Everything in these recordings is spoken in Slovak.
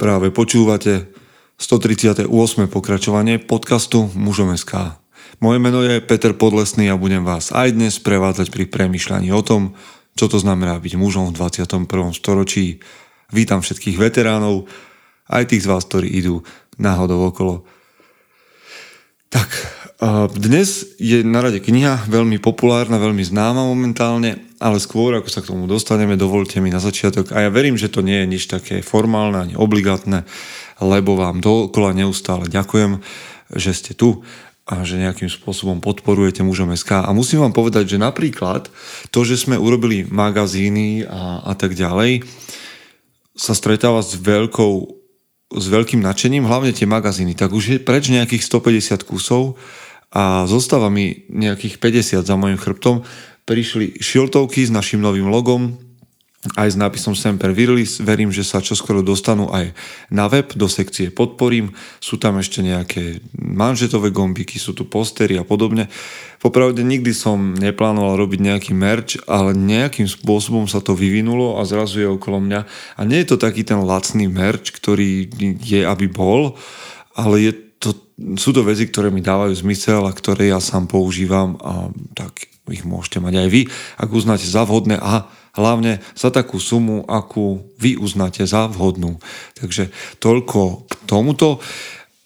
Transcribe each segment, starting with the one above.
Práve počúvate 138. pokračovanie podcastu Mužom SK. Moje meno je Peter Podlesný a budem vás aj dnes prevádzať pri premyšľaní o tom, čo to znamená byť mužom v 21. storočí. Vítam všetkých veteránov, aj tých z vás, ktorí idú náhodou okolo. Tak, dnes je na rade kniha veľmi populárna, veľmi známa momentálne, ale skôr ako sa k tomu dostaneme, dovolte mi na začiatok, a ja verím, že to nie je nič také formálne ani obligátne, lebo vám dokola neustále ďakujem, že ste tu a že nejakým spôsobom podporujete mužom SK. A musím vám povedať, že napríklad to, že sme urobili magazíny a, a tak ďalej, sa stretáva s veľkou s veľkým nadšením, hlavne tie magazíny, tak už je preč nejakých 150 kusov a zostáva mi nejakých 50 za mojim chrbtom. Prišli šiltovky s našim novým logom, aj s nápisom Semper Virlis. Verím, že sa čoskoro dostanú aj na web do sekcie Podporím. Sú tam ešte nejaké manžetové gombiky, sú tu postery a podobne. Popravde nikdy som neplánoval robiť nejaký merch, ale nejakým spôsobom sa to vyvinulo a zrazu je okolo mňa. A nie je to taký ten lacný merch, ktorý je, aby bol, ale je to, sú to veci, ktoré mi dávajú zmysel a ktoré ja sám používam a tak ich môžete mať aj vy, ak uznáte za vhodné a hlavne za takú sumu, akú vy uznáte za vhodnú. Takže toľko k tomuto.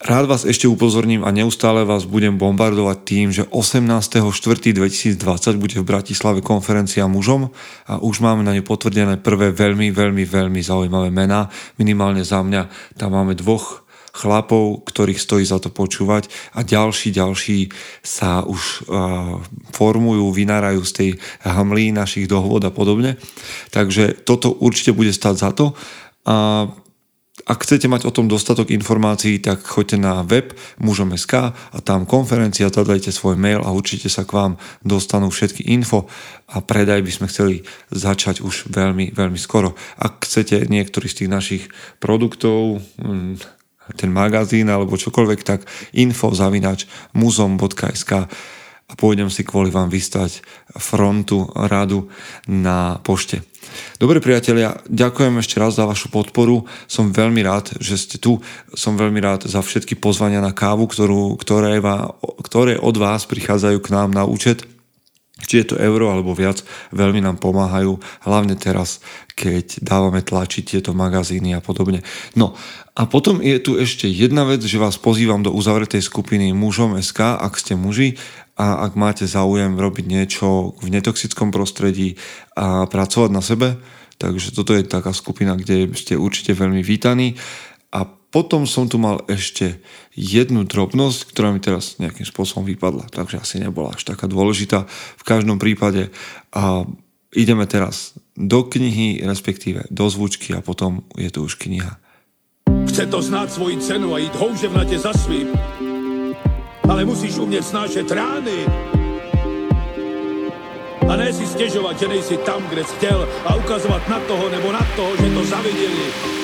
Rád vás ešte upozorním a neustále vás budem bombardovať tým, že 18.4.2020 bude v Bratislave konferencia mužom a už máme na ne potvrdené prvé veľmi, veľmi, veľmi zaujímavé mená. Minimálne za mňa tam máme dvoch chlapov, ktorých stojí za to počúvať a ďalší, ďalší sa už formujú, vynárajú z tej hamlí našich dohôd a podobne. Takže toto určite bude stať za to. A ak chcete mať o tom dostatok informácií, tak choďte na web mužom.sk a tam konferencia, zadajte svoj mail a určite sa k vám dostanú všetky info a predaj by sme chceli začať už veľmi, veľmi skoro. Ak chcete niektorý z tých našich produktov, hm, ten magazín alebo čokoľvek, tak info zavinač muzom.sk a pôjdem si kvôli vám vystať frontu radu na pošte. Dobre priatelia, ďakujem ešte raz za vašu podporu. Som veľmi rád, že ste tu. Som veľmi rád za všetky pozvania na kávu, ktorú, ktoré, ktoré od vás prichádzajú k nám na účet či je to euro alebo viac, veľmi nám pomáhajú, hlavne teraz, keď dávame tlačiť tieto magazíny a podobne. No a potom je tu ešte jedna vec, že vás pozývam do uzavretej skupiny mužom SK, ak ste muži a ak máte záujem robiť niečo v netoxickom prostredí a pracovať na sebe, takže toto je taká skupina, kde ste určite veľmi vítaní. A potom som tu mal ešte jednu drobnosť, ktorá mi teraz nejakým spôsobom vypadla, takže asi nebola až taká dôležitá. V každom prípade a ideme teraz do knihy, respektíve do zvučky a potom je tu už kniha. Chce to znáť svoji cenu a ísť houževnate za svým, ale musíš umieť snášať rány. A ne si stežovať, že nejsi tam, kde si chcel a ukazovať na toho nebo na toho, že to zavideli.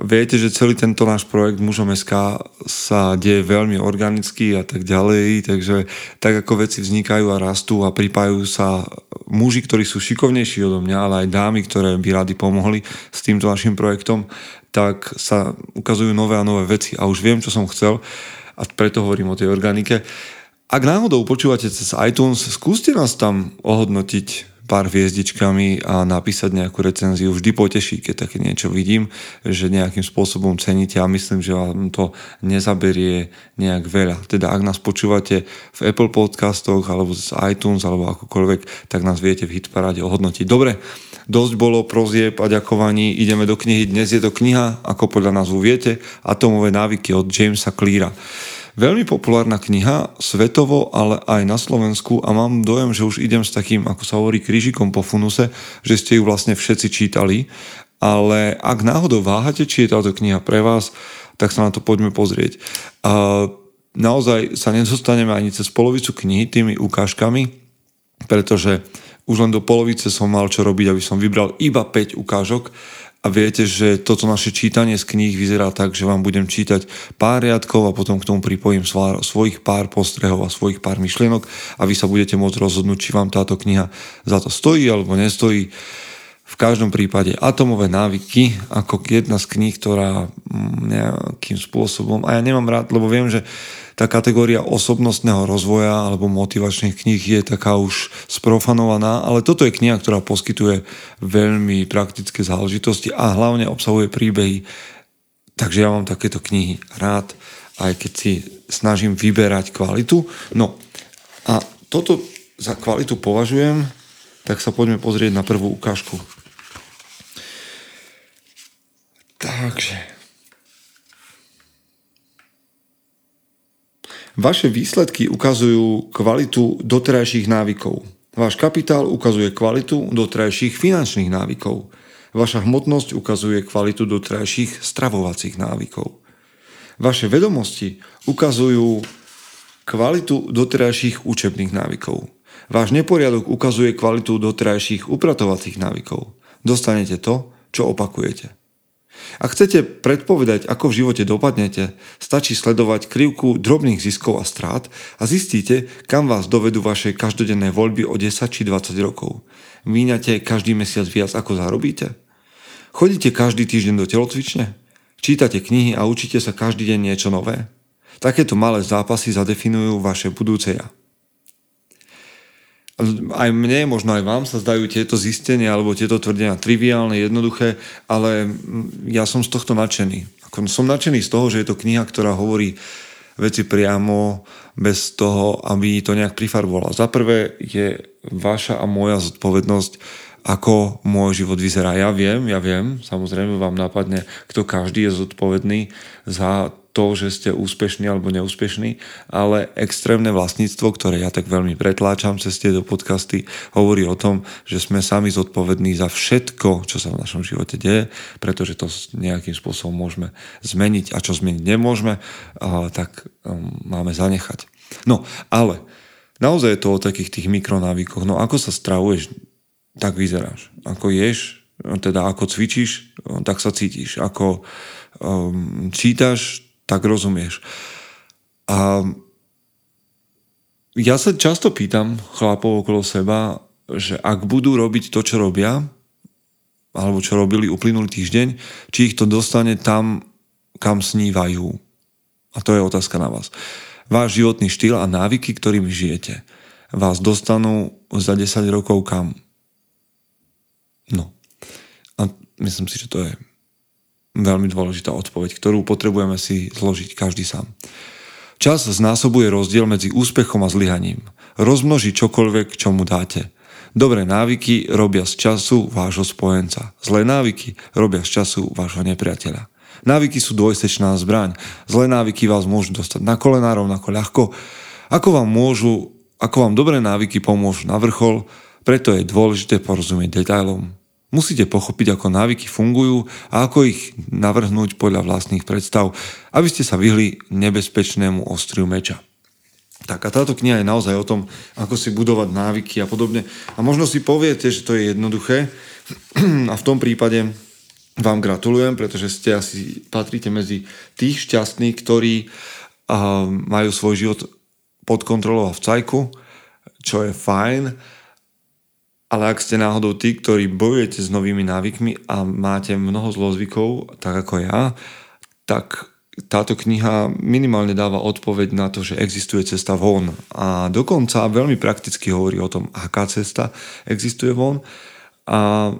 Viete, že celý tento náš projekt Mužom SK sa deje veľmi organicky a tak ďalej, takže tak ako veci vznikajú a rastú a pripájajú sa muži, ktorí sú šikovnejší odo mňa, ale aj dámy, ktoré by rady pomohli s týmto našim projektom, tak sa ukazujú nové a nové veci a už viem, čo som chcel a preto hovorím o tej organike. Ak náhodou počúvate cez iTunes, skúste nás tam ohodnotiť pár hviezdičkami a napísať nejakú recenziu. Vždy poteší, keď také niečo vidím, že nejakým spôsobom ceníte a myslím, že vám to nezaberie nejak veľa. Teda ak nás počúvate v Apple podcastoch alebo z iTunes alebo akokoľvek, tak nás viete v hitparáde ohodnotiť. Dobre, dosť bolo prozieb a ďakovaní, ideme do knihy. Dnes je to kniha, ako podľa názvu viete, Atomové návyky od Jamesa Cleara. Veľmi populárna kniha, svetovo, ale aj na Slovensku a mám dojem, že už idem s takým, ako sa hovorí, krížikom po funuse, že ste ju vlastne všetci čítali. Ale ak náhodou váhate, či je táto kniha pre vás, tak sa na to poďme pozrieť. A naozaj sa nedostaneme ani cez polovicu knihy tými ukážkami, pretože už len do polovice som mal čo robiť, aby som vybral iba 5 ukážok a viete, že toto naše čítanie z kníh vyzerá tak, že vám budem čítať pár riadkov a potom k tomu pripojím svojich pár postrehov a svojich pár myšlienok a vy sa budete môcť rozhodnúť, či vám táto kniha za to stojí alebo nestojí. V každom prípade atomové návyky ako jedna z kníh, ktorá mm, nejakým spôsobom, a ja nemám rád, lebo viem, že tá kategória osobnostného rozvoja alebo motivačných kníh je taká už sprofanovaná, ale toto je kniha, ktorá poskytuje veľmi praktické záležitosti a hlavne obsahuje príbehy. Takže ja mám takéto knihy rád, aj keď si snažím vyberať kvalitu. No a toto za kvalitu považujem, tak sa poďme pozrieť na prvú ukážku. Takže Vaše výsledky ukazujú kvalitu doterajších návykov. Váš kapitál ukazuje kvalitu doterajších finančných návykov. Vaša hmotnosť ukazuje kvalitu doterajších stravovacích návykov. Vaše vedomosti ukazujú kvalitu doterajších učebných návykov. Váš neporiadok ukazuje kvalitu doterajších upratovacích návykov. Dostanete to, čo opakujete. Ak chcete predpovedať, ako v živote dopadnete, stačí sledovať krivku drobných ziskov a strát a zistíte, kam vás dovedú vaše každodenné voľby o 10 či 20 rokov. Míňate každý mesiac viac, ako zarobíte? Chodíte každý týždeň do telocvične? Čítate knihy a učíte sa každý deň niečo nové? Takéto malé zápasy zadefinujú vaše budúce ja aj mne, možno aj vám sa zdajú tieto zistenia alebo tieto tvrdenia triviálne, jednoduché, ale ja som z tohto nadšený. Som nadšený z toho, že je to kniha, ktorá hovorí veci priamo, bez toho, aby to nejak prifarbovala. Za prvé je vaša a moja zodpovednosť, ako môj život vyzerá. Ja viem, ja viem, samozrejme vám napadne, kto každý je zodpovedný za to, že ste úspešní alebo neúspešní, ale extrémne vlastníctvo, ktoré ja tak veľmi pretláčam cez tieto podcasty, hovorí o tom, že sme sami zodpovední za všetko, čo sa v našom živote deje, pretože to nejakým spôsobom môžeme zmeniť a čo zmeniť nemôžeme, tak um, máme zanechať. No, ale naozaj je to o takých tých mikronávykoch. No ako sa stravuješ, tak vyzeráš. Ako ješ, teda ako cvičíš, tak sa cítiš. Ako um, čítaš, tak rozumieš. A ja sa často pýtam chlapov okolo seba, že ak budú robiť to, čo robia, alebo čo robili uplynulý týždeň, či ich to dostane tam, kam snívajú. A to je otázka na vás. Váš životný štýl a návyky, ktorými žijete, vás dostanú za 10 rokov kam? No. A myslím si, že to je veľmi dôležitá odpoveď, ktorú potrebujeme si zložiť každý sám. Čas znásobuje rozdiel medzi úspechom a zlyhaním. Rozmnoží čokoľvek, čo mu dáte. Dobré návyky robia z času vášho spojenca. Zlé návyky robia z času vášho nepriateľa. Návyky sú dvojsečná zbraň. Zlé návyky vás môžu dostať na kolená rovnako ľahko, ako vám môžu, ako vám dobré návyky pomôžu na vrchol, preto je dôležité porozumieť detailom. Musíte pochopiť, ako návyky fungujú a ako ich navrhnúť podľa vlastných predstav, aby ste sa vyhli nebezpečnému ostriu meča. Tak a táto kniha je naozaj o tom, ako si budovať návyky a podobne. A možno si poviete, že to je jednoduché a v tom prípade vám gratulujem, pretože ste asi patríte medzi tých šťastných, ktorí majú svoj život pod kontrolou a v cajku, čo je fajn ale ak ste náhodou tí, ktorí bojujete s novými návykmi a máte mnoho zlozvykov, tak ako ja, tak táto kniha minimálne dáva odpoveď na to, že existuje cesta von. A dokonca veľmi prakticky hovorí o tom, aká cesta existuje von. A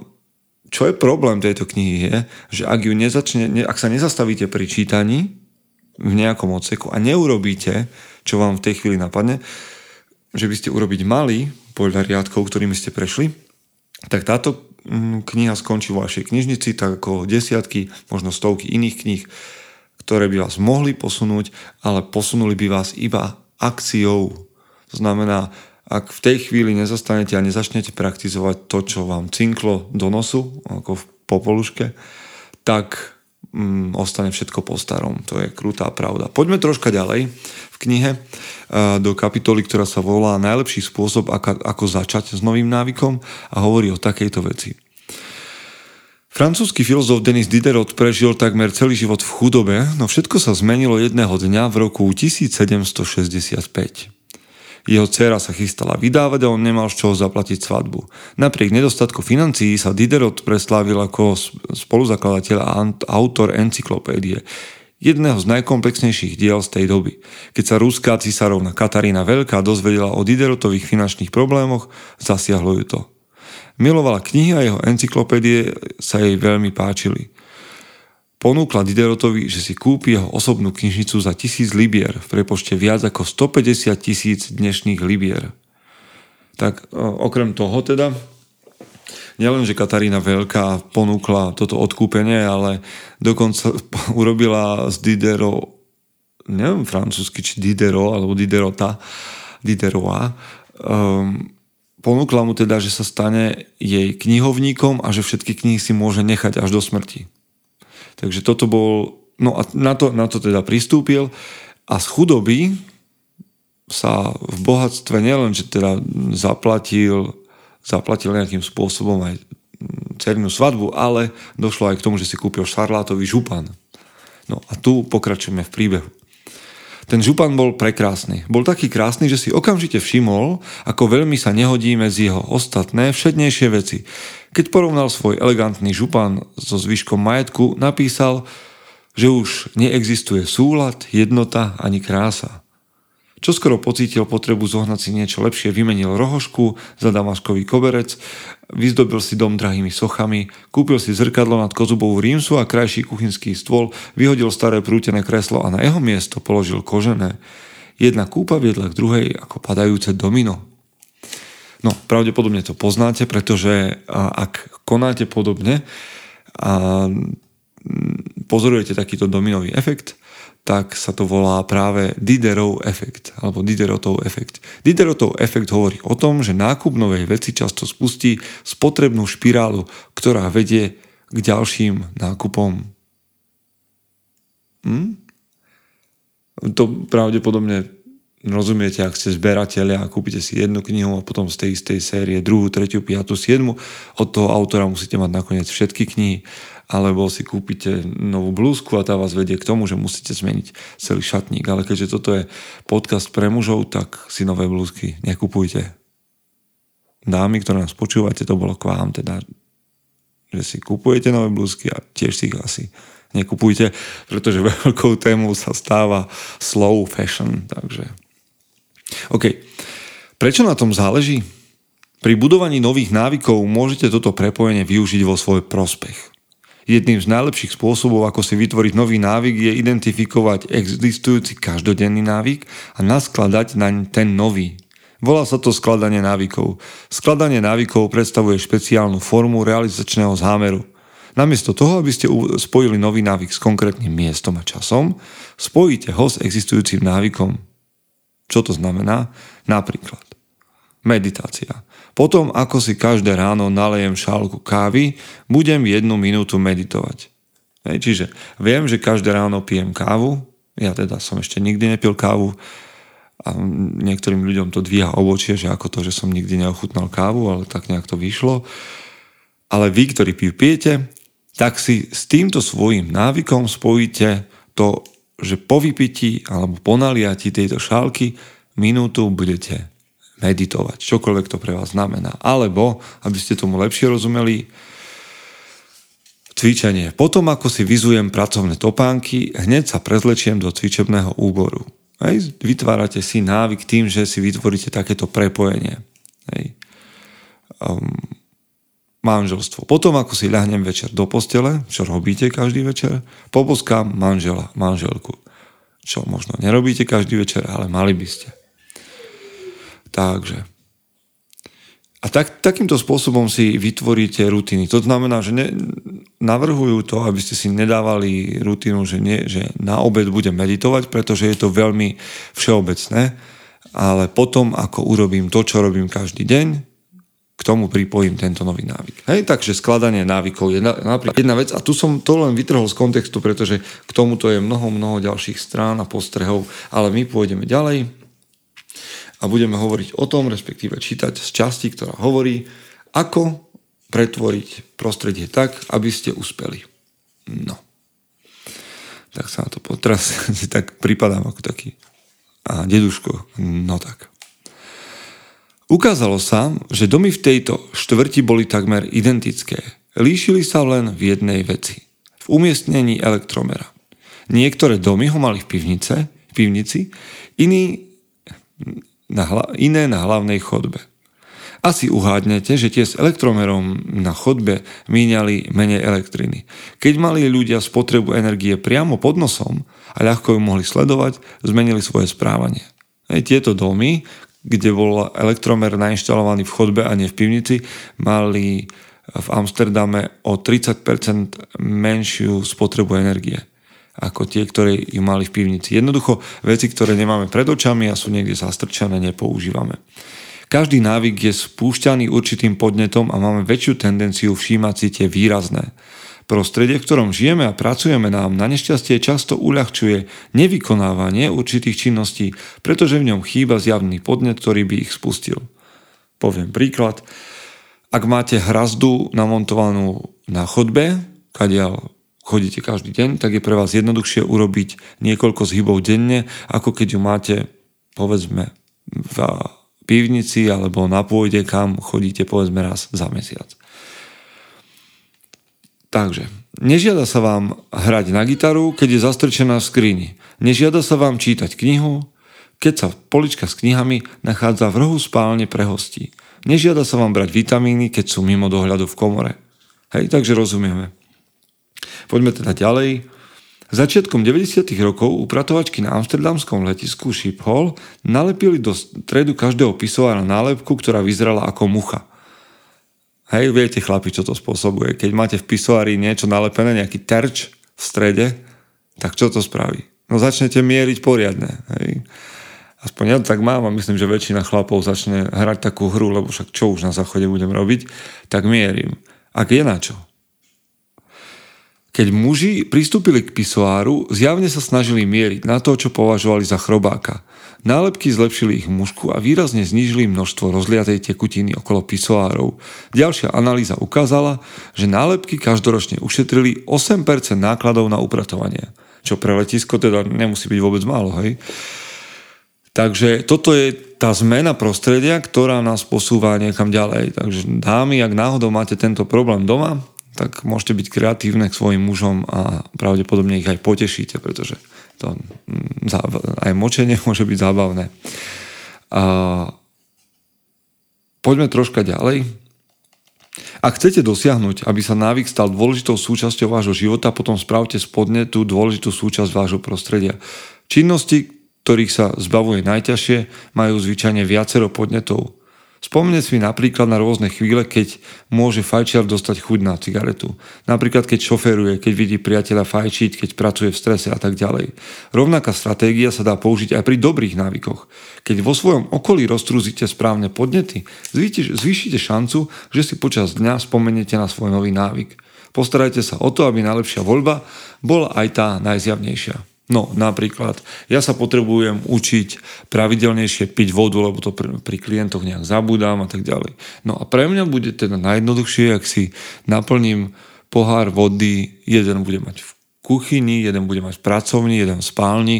čo je problém tejto knihy je, že ak, ju nezačne, ak sa nezastavíte pri čítaní v nejakom odseku a neurobíte, čo vám v tej chvíli napadne, že by ste urobiť mali podľa riadkov, ktorými ste prešli, tak táto mm, kniha skončí vo vašej knižnici, tak ako desiatky, možno stovky iných kníh, ktoré by vás mohli posunúť, ale posunuli by vás iba akciou. To znamená, ak v tej chvíli nezastanete a nezačnete praktizovať to, čo vám cinklo do nosu, ako v popoluške, tak mm, ostane všetko po starom. To je krutá pravda. Poďme troška ďalej knihe do kapitoly, ktorá sa volá Najlepší spôsob, ako začať s novým návykom a hovorí o takejto veci. Francúzsky filozof Denis Diderot prežil takmer celý život v chudobe, no všetko sa zmenilo jedného dňa v roku 1765. Jeho dcéra sa chystala vydávať a on nemal z čoho zaplatiť svadbu. Napriek nedostatku financií sa Diderot preslávil ako spoluzakladateľ a autor encyklopédie jedného z najkomplexnejších diel z tej doby. Keď sa ruská cisárovna Katarína Veľká dozvedela o Diderotových finančných problémoch, zasiahlo ju to. Milovala knihy a jeho encyklopédie sa jej veľmi páčili. Ponúkla Diderotovi, že si kúpi jeho osobnú knižnicu za tisíc libier v prepočte viac ako 150 tisíc dnešných libier. Tak okrem toho teda, nielen, že Katarína Veľká ponúkla toto odkúpenie, ale dokonca urobila z Didero, neviem francúzsky, či Didero, alebo Diderota, Dideroa, um, ponúkla mu teda, že sa stane jej knihovníkom a že všetky knihy si môže nechať až do smrti. Takže toto bol, no a na to, na to teda pristúpil a z chudoby sa v bohatstve nielen, že teda zaplatil, zaplatil nejakým spôsobom aj cernú svadbu, ale došlo aj k tomu, že si kúpil šarlátový župan. No a tu pokračujeme v príbehu. Ten župan bol prekrásny. Bol taký krásny, že si okamžite všimol, ako veľmi sa nehodí medzi jeho ostatné všednejšie veci. Keď porovnal svoj elegantný župan so zvyškom majetku, napísal, že už neexistuje súlad, jednota ani krása. Čo skoro pocítil potrebu zohnať si niečo lepšie, vymenil rohošku za damaškový koberec, vyzdobil si dom drahými sochami, kúpil si zrkadlo nad kozubovú rímsu a krajší kuchynský stôl, vyhodil staré prútené kreslo a na jeho miesto položil kožené. Jedna kúpa viedla k druhej ako padajúce domino. No, pravdepodobne to poznáte, pretože ak konáte podobne a pozorujete takýto dominový efekt, tak sa to volá práve Diderov efekt, alebo Diderotov efekt. Diderotov efekt hovorí o tom, že nákup novej veci často spustí spotrebnú špirálu, ktorá vedie k ďalším nákupom. Hm? To pravdepodobne rozumiete, ak ste zberatelia a kúpite si jednu knihu a potom z tej istej série druhú, tretiu, piatu, siedmu. Od toho autora musíte mať nakoniec všetky knihy alebo si kúpite novú blúzku a tá vás vedie k tomu, že musíte zmeniť celý šatník. Ale keďže toto je podcast pre mužov, tak si nové blúzky nekupujte. Dámy, ktoré nás počúvate, to bolo k vám, teda, že si kupujete nové blúzky a tiež si ich asi nekupujte, pretože veľkou témou sa stáva slow fashion. Takže... OK. Prečo na tom záleží? Pri budovaní nových návykov môžete toto prepojenie využiť vo svoj prospech. Jedným z najlepších spôsobov, ako si vytvoriť nový návyk, je identifikovať existujúci každodenný návyk a naskladať naň ten nový. Volá sa to skladanie návykov. Skladanie návykov predstavuje špeciálnu formu realizačného zámeru. Namiesto toho, aby ste spojili nový návyk s konkrétnym miestom a časom, spojíte ho s existujúcim návykom. Čo to znamená? Napríklad meditácia. Potom, ako si každé ráno nalejem šálku kávy, budem jednu minútu meditovať. Hej, čiže viem, že každé ráno pijem kávu, ja teda som ešte nikdy nepil kávu a niektorým ľuďom to dvíha obočie, že ako to, že som nikdy neochutnal kávu, ale tak nejak to vyšlo. Ale vy, ktorí pijú, pijete, tak si s týmto svojim návykom spojíte to, že po vypití alebo po naliati tejto šálky minútu budete meditovať, čokoľvek to pre vás znamená. Alebo, aby ste tomu lepšie rozumeli, cvičenie. Potom, ako si vyzujem pracovné topánky, hneď sa prezlečiem do cvičebného úboru. Hej. Vytvárate si návyk tým, že si vytvoríte takéto prepojenie. Hej. Um, manželstvo. Potom, ako si ľahnem večer do postele, čo robíte každý večer, poboskám manžela, manželku. Čo možno nerobíte každý večer, ale mali by ste. Takže. A tak, takýmto spôsobom si vytvoríte rutiny. To znamená, že ne, navrhujú to, aby ste si nedávali rutinu, že, nie, že na obed budem meditovať, pretože je to veľmi všeobecné, ale potom, ako urobím to, čo robím každý deň, k tomu pripojím tento nový návyk. Hej, takže skladanie návykov je napríklad jedna vec a tu som to len vytrhol z kontextu, pretože k tomuto je mnoho, mnoho ďalších strán a postrehov, ale my pôjdeme ďalej a budeme hovoriť o tom, respektíve čítať z časti, ktorá hovorí, ako pretvoriť prostredie tak, aby ste uspeli. No. Tak sa na to teraz si tak pripadám ako taký a deduško. No tak. Ukázalo sa, že domy v tejto štvrti boli takmer identické. Líšili sa len v jednej veci. V umiestnení elektromera. Niektoré domy ho mali v, pivnice, v pivnici, iný na hla, iné na hlavnej chodbe. Asi uhádnete, že tie s elektromerom na chodbe míňali menej elektriny. Keď mali ľudia spotrebu energie priamo pod nosom a ľahko ju mohli sledovať, zmenili svoje správanie. Aj tieto domy, kde bol elektromer nainštalovaný v chodbe a nie v pivnici, mali v Amsterdame o 30% menšiu spotrebu energie ako tie, ktoré ju mali v pivnici. Jednoducho veci, ktoré nemáme pred očami a sú niekde zastrčané, nepoužívame. Každý návyk je spúšťaný určitým podnetom a máme väčšiu tendenciu všímať si tie výrazné. Prostredie, v ktorom žijeme a pracujeme nám na nešťastie často uľahčuje nevykonávanie určitých činností, pretože v ňom chýba zjavný podnet, ktorý by ich spustil. Poviem príklad. Ak máte hrazdu namontovanú na chodbe, kadiaľ chodíte každý deň, tak je pre vás jednoduchšie urobiť niekoľko zhybov denne, ako keď ju máte, povedzme, v pivnici alebo na pôjde, kam chodíte povedzme raz za mesiac. Takže, nežiada sa vám hrať na gitaru, keď je zastrčená v skrini. Nežiada sa vám čítať knihu, keď sa polička s knihami nachádza v rohu spálne pre hostí. Nežiada sa vám brať vitamíny, keď sú mimo dohľadu v komore. Hej, takže rozumieme. Poďme teda ďalej. Začiatkom 90. rokov upratovačky na amsterdamskom letisku Schiphol nalepili do stredu každého pisovára nálepku, ktorá vyzerala ako mucha. Hej, viete chlapi, čo to spôsobuje. Keď máte v pisoári niečo nalepené, nejaký terč v strede, tak čo to spraví? No začnete mieriť poriadne. Hej. Aspoň ja tak mám a myslím, že väčšina chlapov začne hrať takú hru, lebo však čo už na záchode budem robiť, tak mierim. Ak je na čo. Keď muži pristúpili k pisoáru, zjavne sa snažili mieriť na to, čo považovali za chrobáka. Nálepky zlepšili ich mužku a výrazne znížili množstvo rozliatej tekutiny okolo pisoárov. Ďalšia analýza ukázala, že nálepky každoročne ušetrili 8% nákladov na upratovanie. Čo pre letisko teda nemusí byť vôbec málo, hej? Takže toto je tá zmena prostredia, ktorá nás posúva niekam ďalej. Takže dámy, ak náhodou máte tento problém doma, tak môžete byť kreatívne k svojim mužom a pravdepodobne ich aj potešíte, pretože to, mm, aj močenie môže byť zábavné. A poďme troška ďalej. Ak chcete dosiahnuť, aby sa návyk stal dôležitou súčasťou vášho života, potom spravte spodne tú dôležitú súčasť vášho prostredia. Činnosti, ktorých sa zbavuje najťažšie, majú zvyčajne viacero podnetov. Spomne si napríklad na rôzne chvíle, keď môže fajčiar dostať chuť na cigaretu. Napríklad keď šoferuje, keď vidí priateľa fajčiť, keď pracuje v strese a tak ďalej. Rovnaká stratégia sa dá použiť aj pri dobrých návykoch. Keď vo svojom okolí roztrúzite správne podnety, zvýšite šancu, že si počas dňa spomeniete na svoj nový návyk. Postarajte sa o to, aby najlepšia voľba bola aj tá najzjavnejšia. No, napríklad, ja sa potrebujem učiť pravidelnejšie piť vodu, lebo to pri, pri klientoch nejak zabudám a tak ďalej. No a pre mňa bude teda najjednoduchšie, ak si naplním pohár vody, jeden bude mať v kuchyni, jeden bude mať v pracovni, jeden v spálni,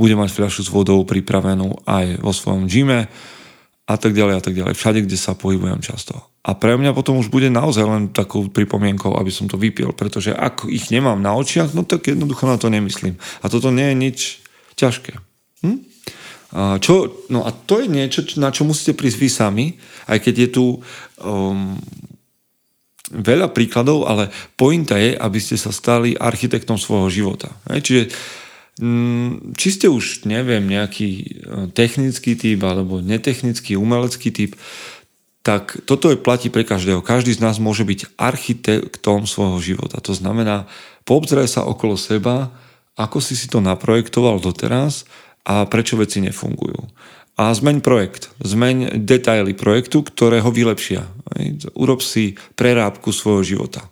bude mať fľašu s vodou pripravenú aj vo svojom gyme a tak ďalej a tak ďalej. Všade, kde sa pohybujem často. A pre mňa potom už bude naozaj len takou pripomienkou, aby som to vypil, pretože ak ich nemám na očiach, no tak jednoducho na to nemyslím. A toto nie je nič ťažké. Hm? A čo, no a to je niečo, na čo musíte prísť vy sami, aj keď je tu um, veľa príkladov, ale pointa je, aby ste sa stali architektom svojho života. Hej? Čiže či ste už, neviem, nejaký uh, technický typ alebo netechnický, umelecký typ, tak toto je platí pre každého. Každý z nás môže byť architektom svojho života. To znamená, poobzraj sa okolo seba, ako si si to naprojektoval doteraz a prečo veci nefungujú. A zmeň projekt, zmeň detaily projektu, ktoré ho vylepšia. Urob si prerábku svojho života.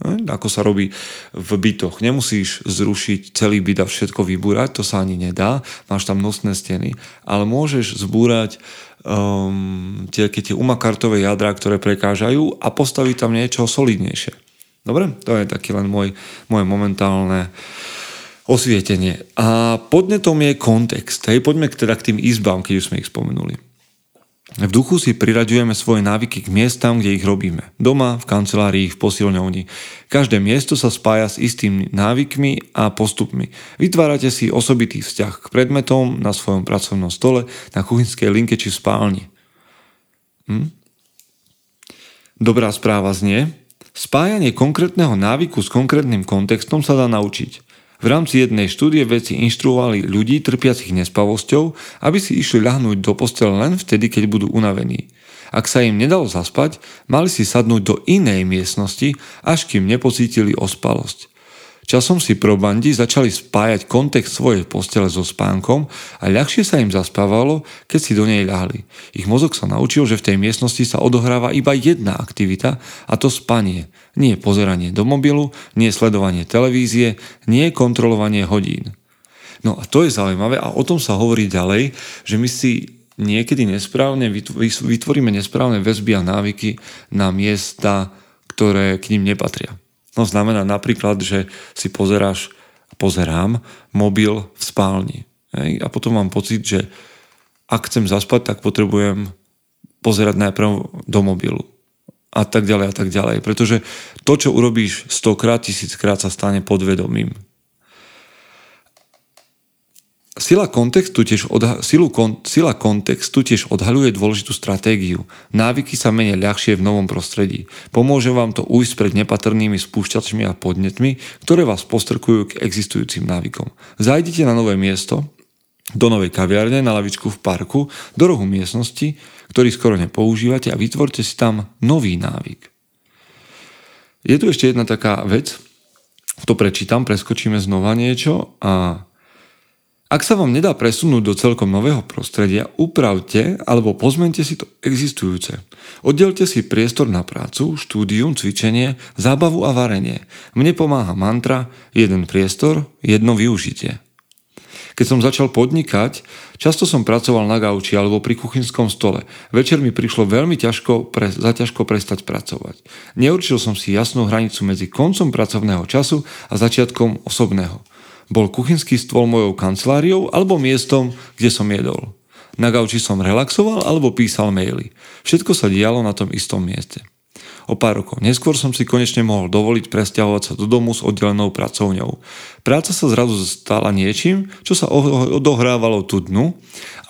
Ako sa robí v bytoch. Nemusíš zrušiť celý byt a všetko vybúrať, to sa ani nedá. Máš tam nosné steny. Ale môžeš zbúrať um, tie, tie umakartové jadra, ktoré prekážajú a postaviť tam niečo solidnejšie. Dobre? To je taký len môj, moje momentálne osvietenie. A podnetom je kontext. Hej, poďme teda k tým izbám, keď už sme ich spomenuli. V duchu si priraďujeme svoje návyky k miestam, kde ich robíme. Doma, v kancelárii, v posilňovni. Každé miesto sa spája s istými návykmi a postupmi. Vytvárate si osobitý vzťah k predmetom na svojom pracovnom stole, na kuchynskej linke či v spálni. Hm? Dobrá správa znie, spájanie konkrétneho návyku s konkrétnym kontextom sa dá naučiť. V rámci jednej štúdie vedci inštruovali ľudí trpiacich nespavosťou, aby si išli ľahnúť do postele len vtedy, keď budú unavení. Ak sa im nedalo zaspať, mali si sadnúť do inej miestnosti, až kým nepocítili ospalosť. Časom si probandi začali spájať kontext svojej postele so spánkom a ľahšie sa im zaspávalo, keď si do nej ľahli. Ich mozog sa naučil, že v tej miestnosti sa odohráva iba jedna aktivita a to spanie. Nie pozeranie do mobilu, nie sledovanie televízie, nie kontrolovanie hodín. No a to je zaujímavé a o tom sa hovorí ďalej, že my si niekedy nesprávne vytvoríme nesprávne väzby a návyky na miesta, ktoré k ním nepatria. No znamená napríklad, že si pozeráš, pozerám mobil v spálni. Hej? A potom mám pocit, že ak chcem zaspať, tak potrebujem pozerať najprv do mobilu. A tak ďalej a tak ďalej. Pretože to, čo urobíš stokrát, tisíckrát sa stane podvedomým. Sila kontextu, tiež odha- silu kon- sila kontextu tiež odhaľuje dôležitú stratégiu. Návyky sa menia ľahšie v novom prostredí. Pomôže vám to ujsť pred nepatrnými spúšťačmi a podnetmi, ktoré vás postrkujú k existujúcim návykom. Zajdite na nové miesto, do novej kaviarne, na lavičku v parku, do rohu miestnosti, ktorý skoro nepoužívate a vytvorte si tam nový návyk. Je tu ešte jedna taká vec, to prečítam, preskočíme znova niečo a ak sa vám nedá presunúť do celkom nového prostredia, upravte alebo pozmente si to existujúce. Oddelte si priestor na prácu, štúdium, cvičenie, zábavu a varenie. Mne pomáha mantra jeden priestor, jedno využitie. Keď som začal podnikať, často som pracoval na gauči alebo pri kuchynskom stole. Večer mi prišlo veľmi ťažko pre, zaťažko prestať pracovať. Neurčil som si jasnú hranicu medzi koncom pracovného času a začiatkom osobného. Bol kuchynský stôl mojou kanceláriou alebo miestom, kde som jedol. Na gauči som relaxoval alebo písal maily. Všetko sa dialo na tom istom mieste. O pár rokov neskôr som si konečne mohol dovoliť presťahovať sa do domu s oddelenou pracovňou. Práca sa zrazu stala niečím, čo sa odohrávalo tu dnu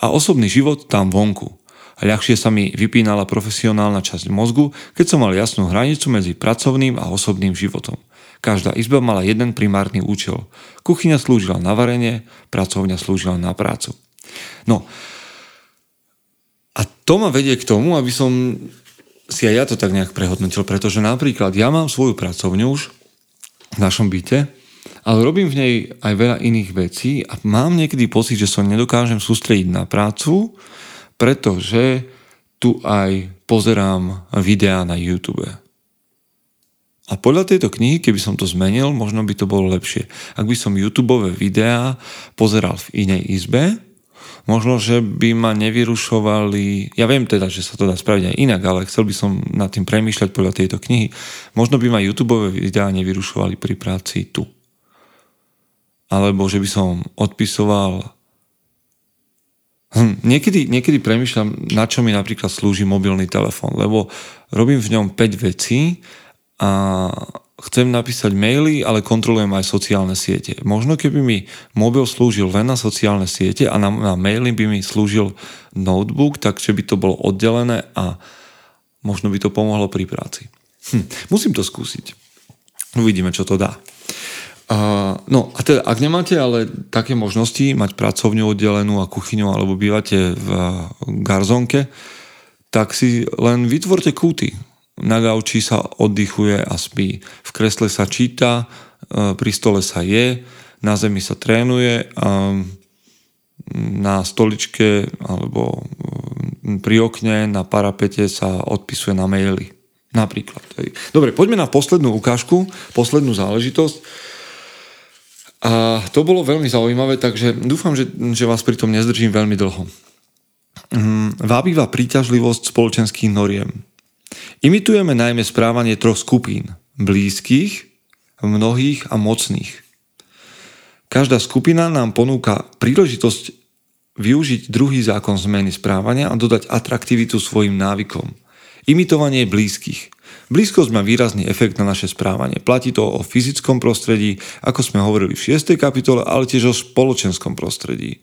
a osobný život tam vonku. A ľahšie sa mi vypínala profesionálna časť mozgu, keď som mal jasnú hranicu medzi pracovným a osobným životom. Každá izba mala jeden primárny účel. Kuchyňa slúžila na varenie, pracovňa slúžila na prácu. No, a to ma vedie k tomu, aby som si aj ja to tak nejak prehodnotil, pretože napríklad ja mám svoju pracovňu už v našom byte, ale robím v nej aj veľa iných vecí a mám niekedy pocit, že sa nedokážem sústrediť na prácu, pretože tu aj pozerám videá na YouTube. A podľa tejto knihy, keby som to zmenil, možno by to bolo lepšie. Ak by som YouTube videá pozeral v inej izbe, možno, že by ma nevyrušovali, ja viem teda, že sa to dá spraviť aj inak, ale chcel by som nad tým premýšľať podľa tejto knihy, možno by ma YouTube videá nevyrušovali pri práci tu. Alebo že by som odpisoval Hm, niekedy, niekedy premyšľam, na čo mi napríklad slúži mobilný telefón, lebo robím v ňom 5 vecí a chcem napísať maily, ale kontrolujem aj sociálne siete. Možno keby mi mobil slúžil len na sociálne siete a na, na maily by mi slúžil notebook, takže by to bolo oddelené a možno by to pomohlo pri práci. Hm, musím to skúsiť. Uvidíme, čo to dá. Uh, no a teda, ak nemáte ale také možnosti mať pracovňu oddelenú a kuchyňu alebo bývate v garzonke, tak si len vytvorte kúty na gauči sa oddychuje a spí. V kresle sa číta, e, pri stole sa je, na zemi sa trénuje a na stoličke alebo pri okne na parapete sa odpisuje na maily. Napríklad. Dobre, poďme na poslednú ukážku, poslednú záležitosť. A to bolo veľmi zaujímavé, takže dúfam, že, že vás pri tom nezdržím veľmi dlho. Mm, vábivá príťažlivosť spoločenských noriem. Imitujeme najmä správanie troch skupín. Blízkych, mnohých a mocných. Každá skupina nám ponúka príležitosť využiť druhý zákon zmeny správania a dodať atraktivitu svojim návykom. Imitovanie blízkych. Blízkosť má výrazný efekt na naše správanie. Platí to o fyzickom prostredí, ako sme hovorili v 6. kapitole, ale tiež o spoločenskom prostredí.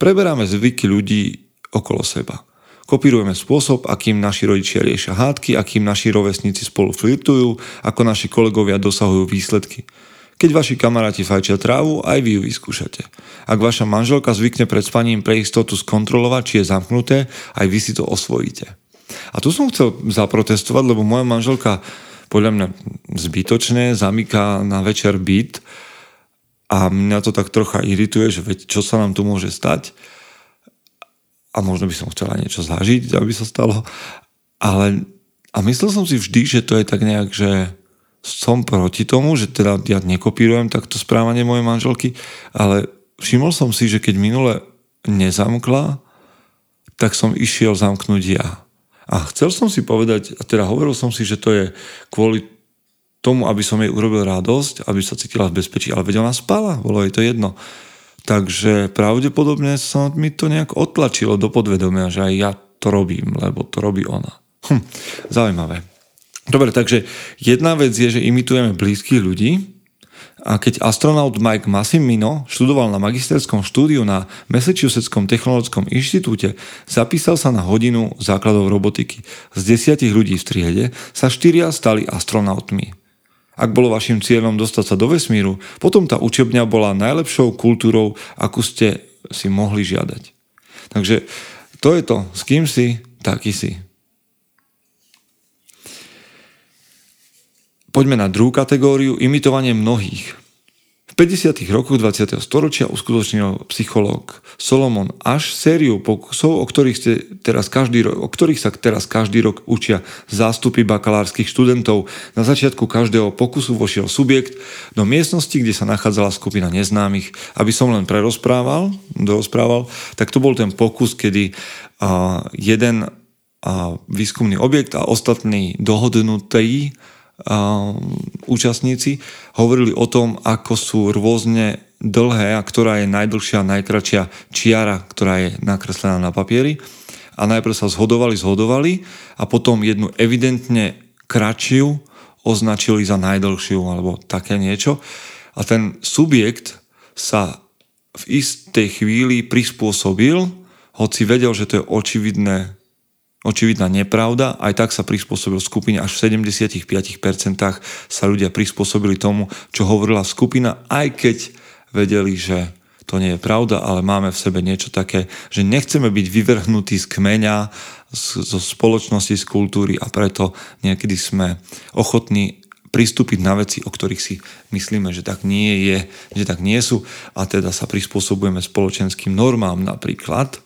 Preberáme zvyky ľudí okolo seba. Kopírujeme spôsob, akým naši rodičia riešia hádky, akým naši rovesníci spolu flirtujú, ako naši kolegovia dosahujú výsledky. Keď vaši kamaráti fajčia trávu, aj vy ju vyskúšate. Ak vaša manželka zvykne pred spaním pre istotu skontrolovať, či je zamknuté, aj vy si to osvojíte. A tu som chcel zaprotestovať, lebo moja manželka podľa mňa zbytočne zamyká na večer byt a mňa to tak trocha irituje, že veď čo sa nám tu môže stať a možno by som chcela niečo zažiť, aby sa stalo, ale a myslel som si vždy, že to je tak nejak, že som proti tomu, že teda ja nekopírujem takto správanie mojej manželky, ale všimol som si, že keď minule nezamkla, tak som išiel zamknúť ja. A chcel som si povedať, a teda hovoril som si, že to je kvôli tomu, aby som jej urobil radosť, aby sa cítila v bezpečí, ale veď ona spala, bolo jej to jedno. Takže pravdepodobne sa mi to nejak otlačilo do podvedomia, že aj ja to robím, lebo to robí ona. Hm, zaujímavé. Dobre, takže jedna vec je, že imitujeme blízkych ľudí, a keď astronaut Mike Massimino študoval na magisterskom štúdiu na Massachusettskom technologickom inštitúte, zapísal sa na hodinu základov robotiky. Z desiatich ľudí v triede sa štyria stali astronautmi. Ak bolo vašim cieľom dostať sa do vesmíru, potom tá učebňa bola najlepšou kultúrou, akú ste si mohli žiadať. Takže to je to, s kým si, taký si. Poďme na druhú kategóriu, imitovanie mnohých. V 50. rokoch 20. storočia uskutočnil psychológ Solomon až sériu pokusov, o ktorých, ste teraz každý rok, o ktorých sa teraz každý rok učia zástupy bakalárskych študentov. Na začiatku každého pokusu vošiel subjekt do miestnosti, kde sa nachádzala skupina neznámych. Aby som len prerozprával, dorozprával, tak to bol ten pokus, kedy uh, jeden uh, výskumný objekt a ostatní dohodnutí účastníci hovorili o tom, ako sú rôzne dlhé a ktorá je najdlhšia najkračšia čiara, ktorá je nakreslená na papieri. A najprv sa zhodovali, zhodovali a potom jednu evidentne kratšiu označili za najdlhšiu alebo také niečo. A ten subjekt sa v istej chvíli prispôsobil, hoci vedel, že to je očividné očividná nepravda, aj tak sa prispôsobil skupine, až v 75% sa ľudia prispôsobili tomu, čo hovorila skupina, aj keď vedeli, že to nie je pravda, ale máme v sebe niečo také, že nechceme byť vyvrhnutí z kmeňa, zo spoločnosti, z kultúry a preto niekedy sme ochotní pristúpiť na veci, o ktorých si myslíme, že tak nie je, že tak nie sú. A teda sa prispôsobujeme spoločenským normám napríklad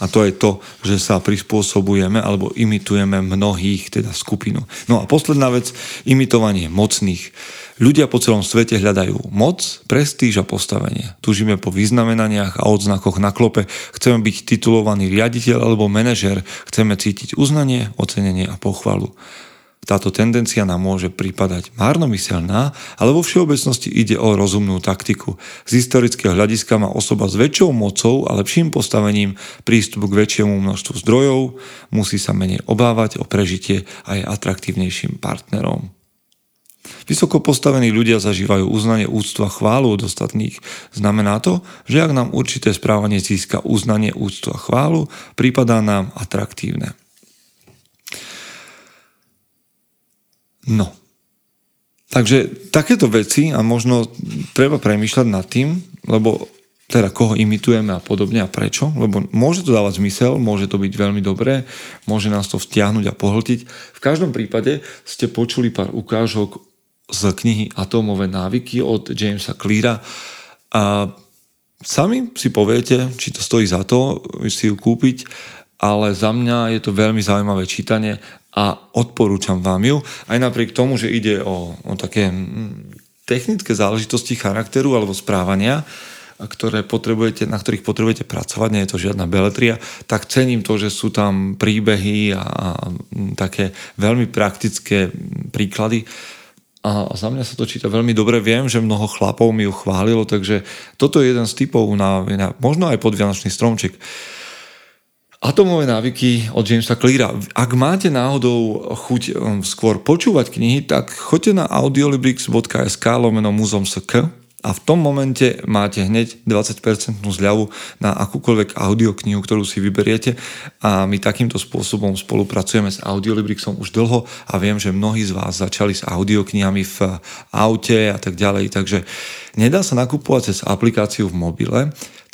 a to je to, že sa prispôsobujeme alebo imitujeme mnohých, teda skupinu. No a posledná vec, imitovanie mocných. Ľudia po celom svete hľadajú moc, prestíž a postavenie. Tužíme po vyznamenaniach a odznakoch na klope. Chceme byť titulovaný riaditeľ alebo manažer. Chceme cítiť uznanie, ocenenie a pochvalu. Táto tendencia nám môže prípadať márnomyselná, ale vo všeobecnosti ide o rozumnú taktiku. Z historického hľadiska má osoba s väčšou mocou a lepším postavením prístup k väčšiemu množstvu zdrojov, musí sa menej obávať o prežitie a je atraktívnejším partnerom. Vysoko postavení ľudia zažívajú uznanie, úctu a chválu od ostatných. Znamená to, že ak nám určité správanie získa uznanie, úctu a chválu, prípadá nám atraktívne. No. Takže takéto veci a možno treba premýšľať nad tým, lebo teda koho imitujeme a podobne a prečo, lebo môže to dávať zmysel, môže to byť veľmi dobré, môže nás to vtiahnuť a pohltiť. V každom prípade ste počuli pár ukážok z knihy Atómové návyky od Jamesa Cleara a sami si poviete, či to stojí za to si ju kúpiť, ale za mňa je to veľmi zaujímavé čítanie a odporúčam vám ju, aj napriek tomu, že ide o, o také mm, technické záležitosti charakteru alebo správania, ktoré potrebujete, na ktorých potrebujete pracovať, nie je to žiadna beletria, tak cením to, že sú tam príbehy a, a také veľmi praktické príklady. A za mňa sa to číta veľmi dobre. Viem, že mnoho chlapov mi ju chválilo, takže toto je jeden z typov na, na možno aj podvianočný stromček. Atomové návyky od Jamesa Cleara. Ak máte náhodou chuť um, skôr počúvať knihy, tak choďte na audiolibrix.sk lomeno muzom.sk a v tom momente máte hneď 20% zľavu na akúkoľvek audioknihu, ktorú si vyberiete. A my takýmto spôsobom spolupracujeme s Audiolibrixom už dlho a viem, že mnohí z vás začali s audioknihami v aute a tak ďalej, takže nedá sa nakupovať cez aplikáciu v mobile,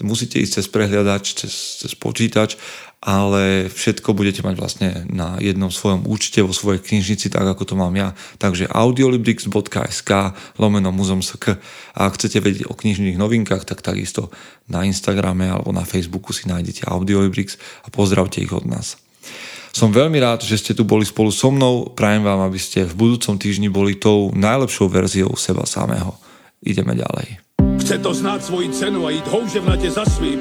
musíte ísť cez prehľadač, cez, cez počítač ale všetko budete mať vlastne na jednom svojom účte vo svojej knižnici, tak ako to mám ja. Takže audiolibrix.sk lomeno muzom.sk a ak chcete vedieť o knižných novinkách, tak takisto na Instagrame alebo na Facebooku si nájdete Audiolibrix a pozdravte ich od nás. Som veľmi rád, že ste tu boli spolu so mnou. Prajem vám, aby ste v budúcom týždni boli tou najlepšou verziou seba samého. Ideme ďalej. Chce to znáť svoji cenu a ísť houževnate za svým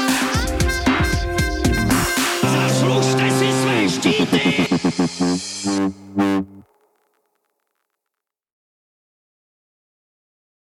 DJ.